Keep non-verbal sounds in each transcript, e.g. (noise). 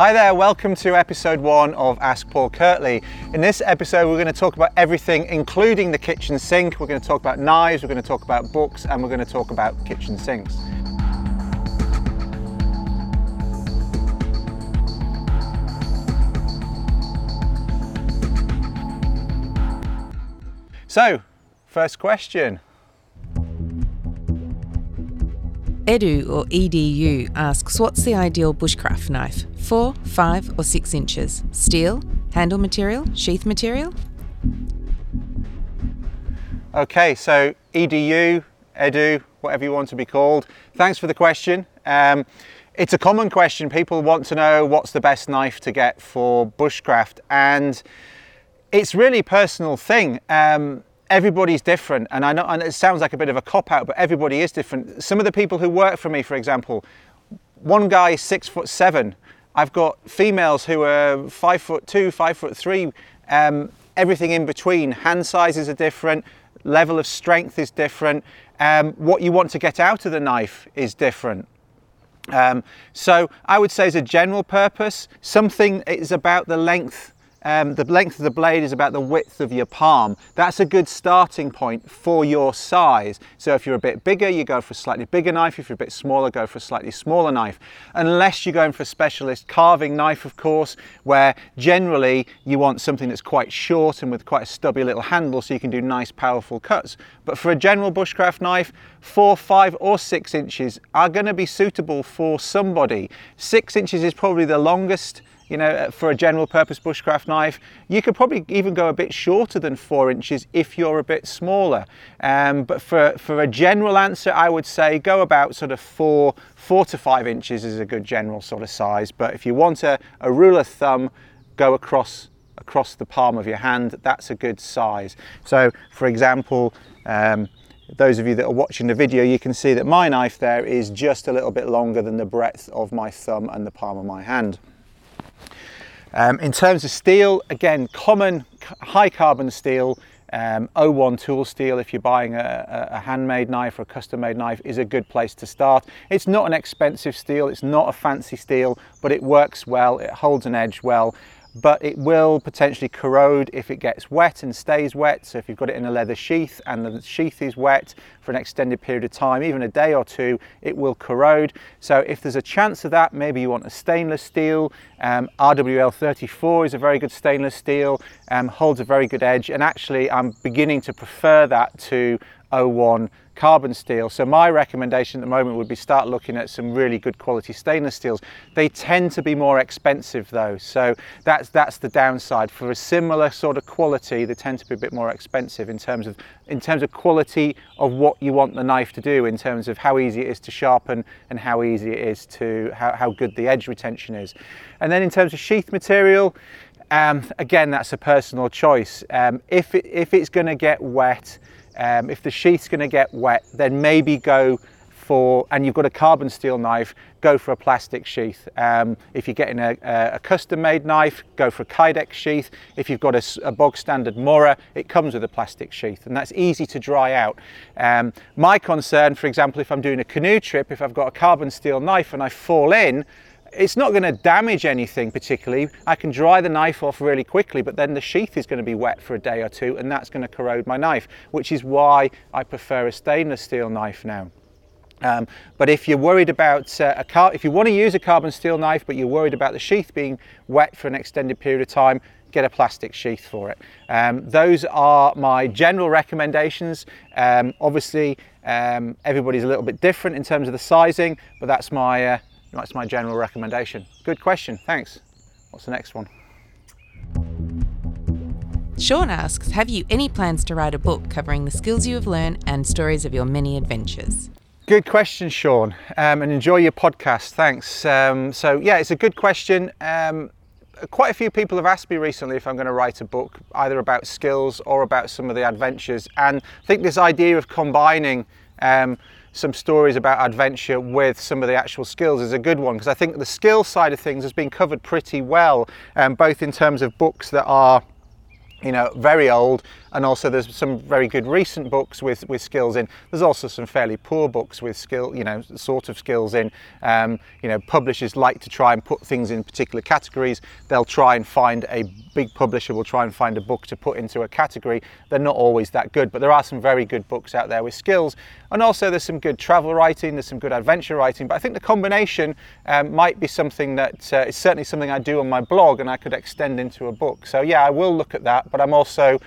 Hi there, welcome to episode one of Ask Paul Kirtley. In this episode, we're going to talk about everything, including the kitchen sink. We're going to talk about knives, we're going to talk about books, and we're going to talk about kitchen sinks. So, first question. Edu or EDU asks what's the ideal bushcraft knife? 4, 5 or 6 inches? Steel, handle material, sheath material? Okay, so EDU, Edu, whatever you want to be called. Thanks for the question. Um, it's a common question. People want to know what's the best knife to get for bushcraft, and it's really a personal thing. Um, everybody's different and I know and it sounds like a bit of a cop out but everybody is different. Some of the people who work for me for example one guy is six foot seven. I've got females who are five foot two five foot three um, everything in between. Hand sizes are different level of strength is different um, what you want to get out of the knife is different. Um, so I would say as a general purpose something is about the length um, the length of the blade is about the width of your palm. That's a good starting point for your size. So if you're a bit bigger, you go for a slightly bigger knife. If you're a bit smaller, go for a slightly smaller knife. Unless you're going for a specialist carving knife, of course, where generally you want something that's quite short and with quite a stubby little handle so you can do nice, powerful cuts. But for a general bushcraft knife, four, five, or six inches are going to be suitable for somebody. Six inches is probably the longest you know, uh, for a general purpose bushcraft knife. You could probably even go a bit shorter than four inches if you're a bit smaller. Um, but for, for a general answer, I would say go about sort of four, four to five inches is a good general sort of size. But if you want a, a rule of thumb, go across across the palm of your hand, that's a good size. So for example, um, those of you that are watching the video, you can see that my knife there is just a little bit longer than the breadth of my thumb and the palm of my hand. Um, in terms of steel, again, common high carbon steel, um, O1 tool steel, if you're buying a, a, handmade knife or a custom made knife, is a good place to start. It's not an expensive steel, it's not a fancy steel, but it works well, it holds an edge well, but it will potentially corrode if it gets wet and stays wet. So if you've got it in a leather sheath and the sheath is wet for an extended period of time, even a day or two, it will corrode. So if there's a chance of that, maybe you want a stainless steel. Um, RWL 34 is a very good stainless steel, um, holds a very good edge, and actually I'm beginning to prefer that to O1 carbon steel. So my recommendation at the moment would be start looking at some really good quality stainless steels. They tend to be more expensive though, so that's that's the downside. For a similar sort of quality, they tend to be a bit more expensive in terms of in terms of quality of what you want the knife to do, in terms of how easy it is to sharpen and how easy it is to how, how good the edge retention is. And then in terms of sheath material, um, again, that's a personal choice. Um, if, it, if it's going to get wet, um, if the sheath's going to get wet, then maybe go for, and you've got a carbon steel knife, go for a plastic sheath. Um, if you're getting a, a, custom made knife, go for a Kydex sheath. If you've got a, a, bog standard Mora, it comes with a plastic sheath and that's easy to dry out. Um, my concern, for example, if I'm doing a canoe trip, if I've got a carbon steel knife and I fall in, it's not going to damage anything particularly. I can dry the knife off really quickly, but then the sheath is going to be wet for a day or two and that's going to corrode my knife, which is why I prefer a stainless steel knife now. Um, but if you're worried about uh, a car, if you want to use a carbon steel knife, but you're worried about the sheath being wet for an extended period of time, get a plastic sheath for it. Um, those are my general recommendations. Um, obviously, um, everybody's a little bit different in terms of the sizing, but that's my uh, that's my general recommendation. Good question, thanks. What's the next one? Sean asks Have you any plans to write a book covering the skills you have learned and stories of your many adventures? Good question, Sean, um, and enjoy your podcast. Thanks. Um, so, yeah, it's a good question. Um, quite a few people have asked me recently if I'm going to write a book, either about skills or about some of the adventures. And I think this idea of combining um, some stories about adventure with some of the actual skills is a good one because I think the skill side of things has been covered pretty well, um, both in terms of books that are you know, very old, and also there's some very good recent books with, with skills in. There's also some fairly poor books with skill, you know, sort of skills in. Um, you know, publishers like to try and put things in particular categories. They'll try and find a big publisher will try and find a book to put into a category. They're not always that good, but there are some very good books out there with skills, and also there's some good travel writing, there's some good adventure writing. But I think the combination um, might be something that uh, is certainly something I do on my blog, and I could extend into a book. So yeah, I will look at that, but I'm also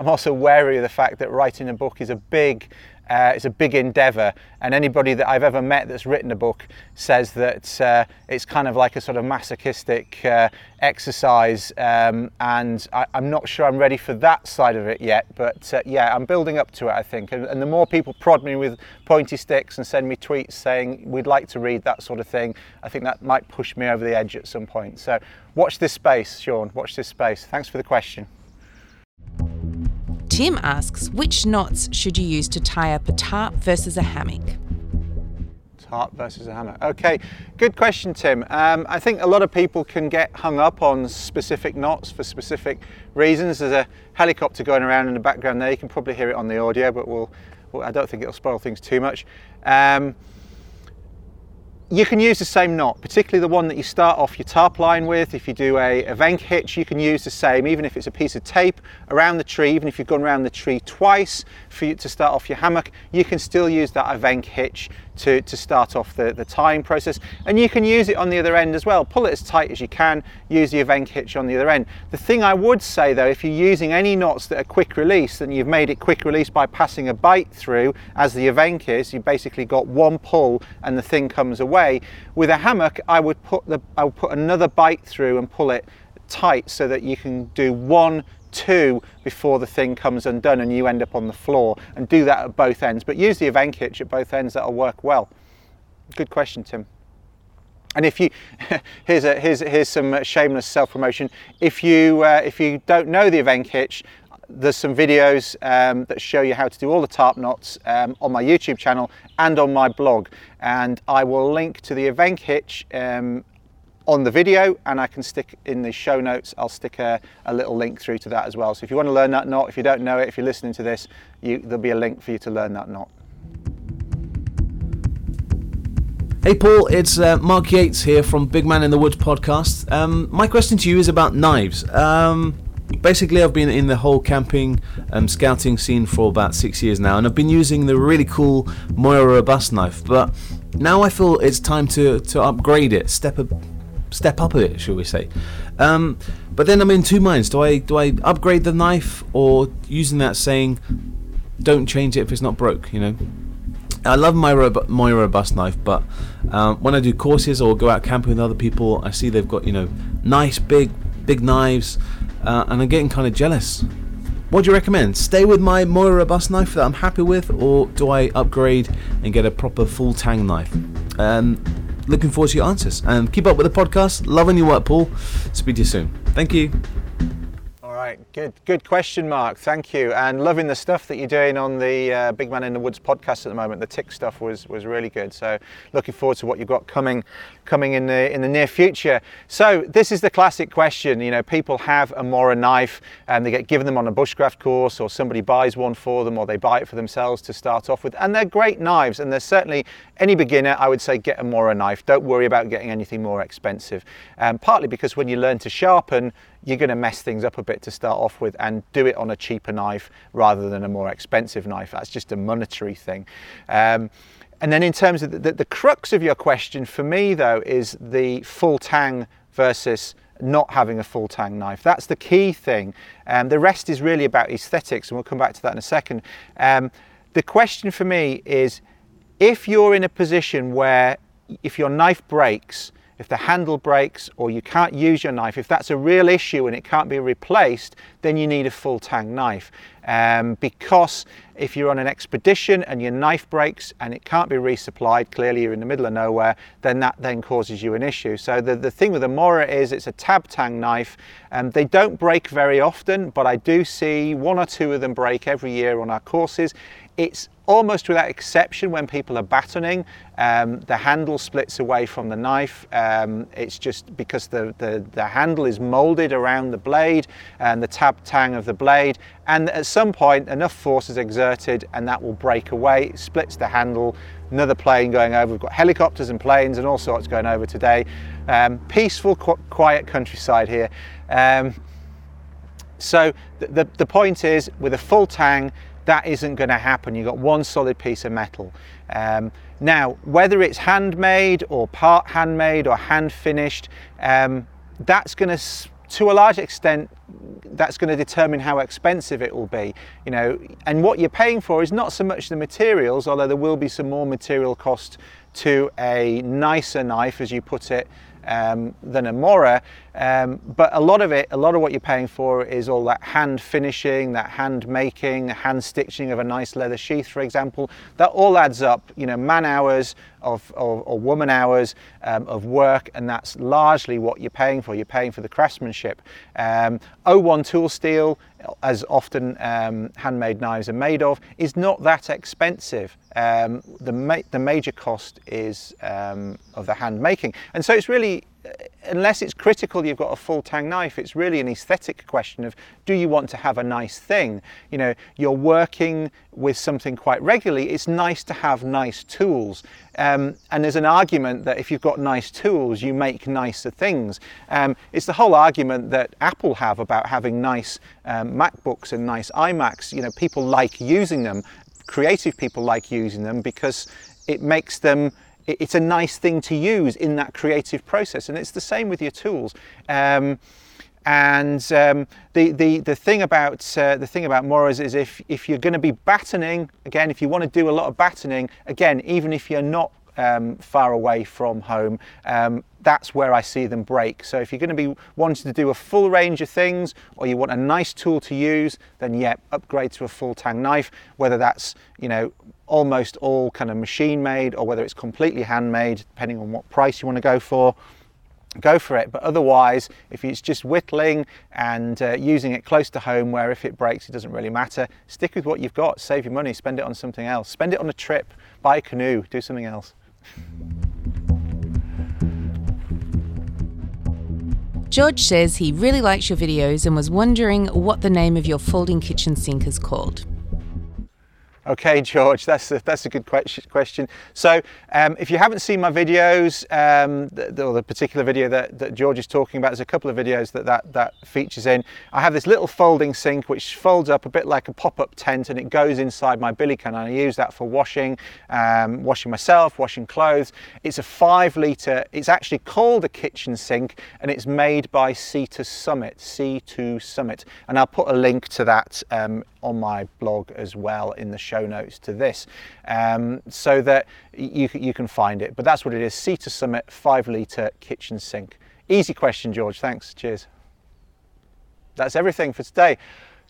I'm also wary of the fact that writing a book is a big uh, it's a big endeavour, and anybody that I've ever met that's written a book says that uh, it's kind of like a sort of masochistic uh, exercise, um, and I, am not sure I'm ready for that side of it yet. But uh, yeah, I'm building up to it, I think. And, and, the more people prod me with pointy sticks and send me tweets saying we'd like to read that sort of thing, I think that might push me over the edge at some point. So watch this space, Sean. Watch this space. Thanks for the question. Tim asks, which knots should you use to tie up a tarp versus a hammock? Tarp versus a hammock. Okay, good question, Tim. Um, I think a lot of people can get hung up on specific knots for specific reasons. There's a helicopter going around in the background there. You can probably hear it on the audio, but we'll, well, I don't think it'll spoil things too much. Um, you can use the same knot, particularly the one that you start off your tarp line with. If you do a, a Venk hitch, you can use the same, even if it's a piece of tape around the tree, even if you've gone around the tree twice for you to start off your hammock, you can still use that Evenk hitch to, to start off the, the tying process. And you can use it on the other end as well. Pull it as tight as you can, use the Evenk hitch on the other end. The thing I would say though, if you're using any knots that are quick release, then you've made it quick release by passing a bite through, as the Evenk is, you've basically got one pull and the thing comes away. With a hammock, I would put the I would put another bite through and pull it tight so that you can do one two before the thing comes undone and you end up on the floor and do that at both ends. But use the Evenk hitch at both ends that'll work well. Good question Tim. And if you (laughs) here's a here's here's some shameless self-promotion. If you uh, if you don't know the Evenk hitch there's some videos um, that show you how to do all the tarp knots um, on my YouTube channel and on my blog and I will link to the Evenk hitch um, on the video and I can stick in the show notes, I'll stick a, a, little link through to that as well. So if you want to learn that knot, if you don't know it, if you're listening to this, you, there'll be a link for you to learn that knot. Hey Paul, it's uh, Mark Yates here from Big Man in the Woods podcast. Um, my question to you is about knives. Basically, I've been in the whole camping um, scouting scene for about six years now, and I've been using the really cool Mora Robust knife. But now I feel it's time to, to upgrade it, step a step up a bit, shall we say? Um, but then I'm in two minds. Do I do I upgrade the knife or using that saying, don't change it if it's not broke? You know. I love my rob- robust knife, but um, when I do courses or go out camping with other people, I see they've got you know nice big big knives, uh, and I'm getting kind of jealous. What do you recommend? Stay with my Mora Robust knife that I'm happy with, or do I upgrade and get a proper full tang knife? Um, looking forward to your answers. And keep up with the podcast. Loving your work, Paul. Speak to you soon. Thank you right, good, good question, Mark. Thank you, and loving the stuff that you're doing on the uh, Big Man in the Woods podcast at the moment. The tick stuff was was really good. So, looking forward to what you've got coming, coming in the in the near future. So, this is the classic question. You know, people have a Mora knife, and they get given them on a bushcraft course, or somebody buys one for them, or they buy it for themselves to start off with, and they're great knives. And they're certainly any beginner, I would say, get a Mora knife. Don't worry about getting anything more expensive. Um, partly because when you learn to sharpen, you're going to mess things up a bit to start off with and do it on a cheaper knife rather than a more expensive knife. That's just a monetary thing. Um, and then in terms of the, the, the, crux of your question for me though is the full tang versus not having a full tang knife. That's the key thing. Um, the rest is really about aesthetics and we'll come back to that in a second. Um, the question for me is if you're in a position where if your knife breaks, if the handle breaks or you can't use your knife, if that's a real issue and it can't be replaced, then you need a full tang knife. Um, because if you're on an expedition and your knife breaks and it can't be resupplied, clearly you're in the middle of nowhere, then that then causes you an issue. So the, the thing with the Mora is it's a tab tang knife. Um, they don't break very often, but I do see one or two of them break every year on our courses it's almost without exception when people are batoning, um, the handle splits away from the knife. Um, it's just because the, the, the, handle is molded around the blade and the tab tang of the blade. And at some point, enough force is exerted and that will break away, it splits the handle. Another plane going over. We've got helicopters and planes and all sorts going over today. Um, peaceful, qu- quiet countryside here. Um, so the, the, the point is, with a full tang, that isn't going to happen. You've got one solid piece of metal. Um, now, whether it's handmade or part handmade or hand finished, um, that's going to, to a large extent, that's going to determine how expensive it will be. You know, and what you're paying for is not so much the materials, although there will be some more material cost to a nicer knife, as you put it, um, than a Mora. Um, but a lot of it, a lot of what you're paying for is all that hand finishing, that hand making, hand stitching of a nice leather sheath, for example. That all adds up, you know, man hours of, of or woman hours um, of work, and that's largely what you're paying for. You're paying for the craftsmanship. Um, O1 tool steel, as often um, handmade knives are made of, is not that expensive. Um, the, ma- the major cost is um, of the hand making, and so it's really unless it's critical you've got a full tang knife, it's really an aesthetic question of do you want to have a nice thing? You know, you're working with something quite regularly, it's nice to have nice tools. Um, and there's an argument that if you've got nice tools, you make nicer things. Um, it's the whole argument that Apple have about having nice um, MacBooks and nice iMacs. You know, people like using them, creative people like using them because it makes them it's a nice thing to use in that creative process. And it's the same with your tools. Um, and um, the, the, the thing about uh, the thing about Moras is if, if you're going to be batoning, again, if you want to do a lot of batoning, again, even if you're not um, far away from home, um, that's where I see them break. So if you're going to be wanting to do a full range of things or you want a nice tool to use, then yeah, upgrade to a full tang knife, whether that's, you know, almost all kind of machine made or whether it's completely handmade, depending on what price you want to go for go for it. But otherwise, if it's just whittling and uh, using it close to home, where if it breaks, it doesn't really matter, stick with what you've got, save your money, spend it on something else. Spend it on a trip, buy a canoe, do something else. George says he really likes your videos and was wondering what the name of your folding kitchen sink is called. Okay, (laughs) George, that's a, that's a good question. So, um, if you haven't seen my videos, um, the, or the particular video that, that George is talking about, there's a couple of videos that, that that features in. I have this little folding sink which folds up a bit like a pop-up tent, and it goes inside my billy can. And I use that for washing, um, washing myself, washing clothes. It's a five-liter. It's actually called a kitchen sink, and it's made by Sea to Summit. Sea to Summit, and I'll put a link to that um, on my blog as well in the show notes to this um, so that you, you can find it. But that's what it is Sea to Summit 5 litre kitchen sink. Easy question, George. Thanks. Cheers. That's everything for today.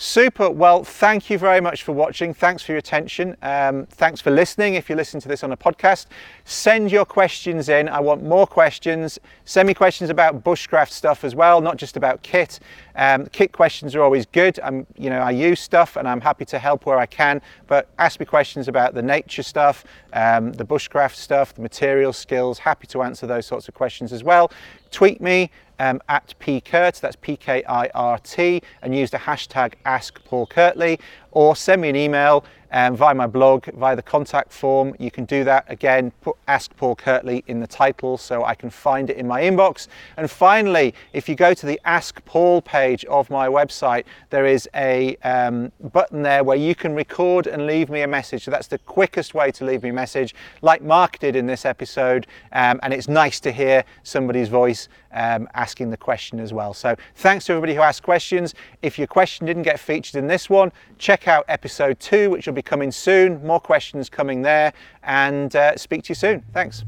Super. Well, thank you very much for watching. Thanks for your attention. Um, thanks for listening. If you listen to this on a podcast, send your questions in. I want more questions. Send me questions about bushcraft stuff as well, not just about kit. Um, kit questions are always good. I'm, you know, I use stuff and I'm happy to help where I can. But ask me questions about the nature stuff, um, the bushcraft stuff, the material skills. Happy to answer those sorts of questions as well. Tweet me um, at pkirt, that's P-K-I-R-T, and use the hashtag AskPaulKirtley, or send me an email um, via my blog, via the contact form. You can do that again, put Ask Paul Kirtley in the title so I can find it in my inbox. And finally, if you go to the Ask Paul page of my website, there is a um, button there where you can record and leave me a message. So that's the quickest way to leave me a message, like Mark did in this episode. Um, and it's nice to hear somebody's voice um, asking the question as well. So thanks to everybody who asked questions. If your question didn't get featured in this one, check out episode two, which will be coming soon. More questions coming there, and uh, speak to you soon. Thanks.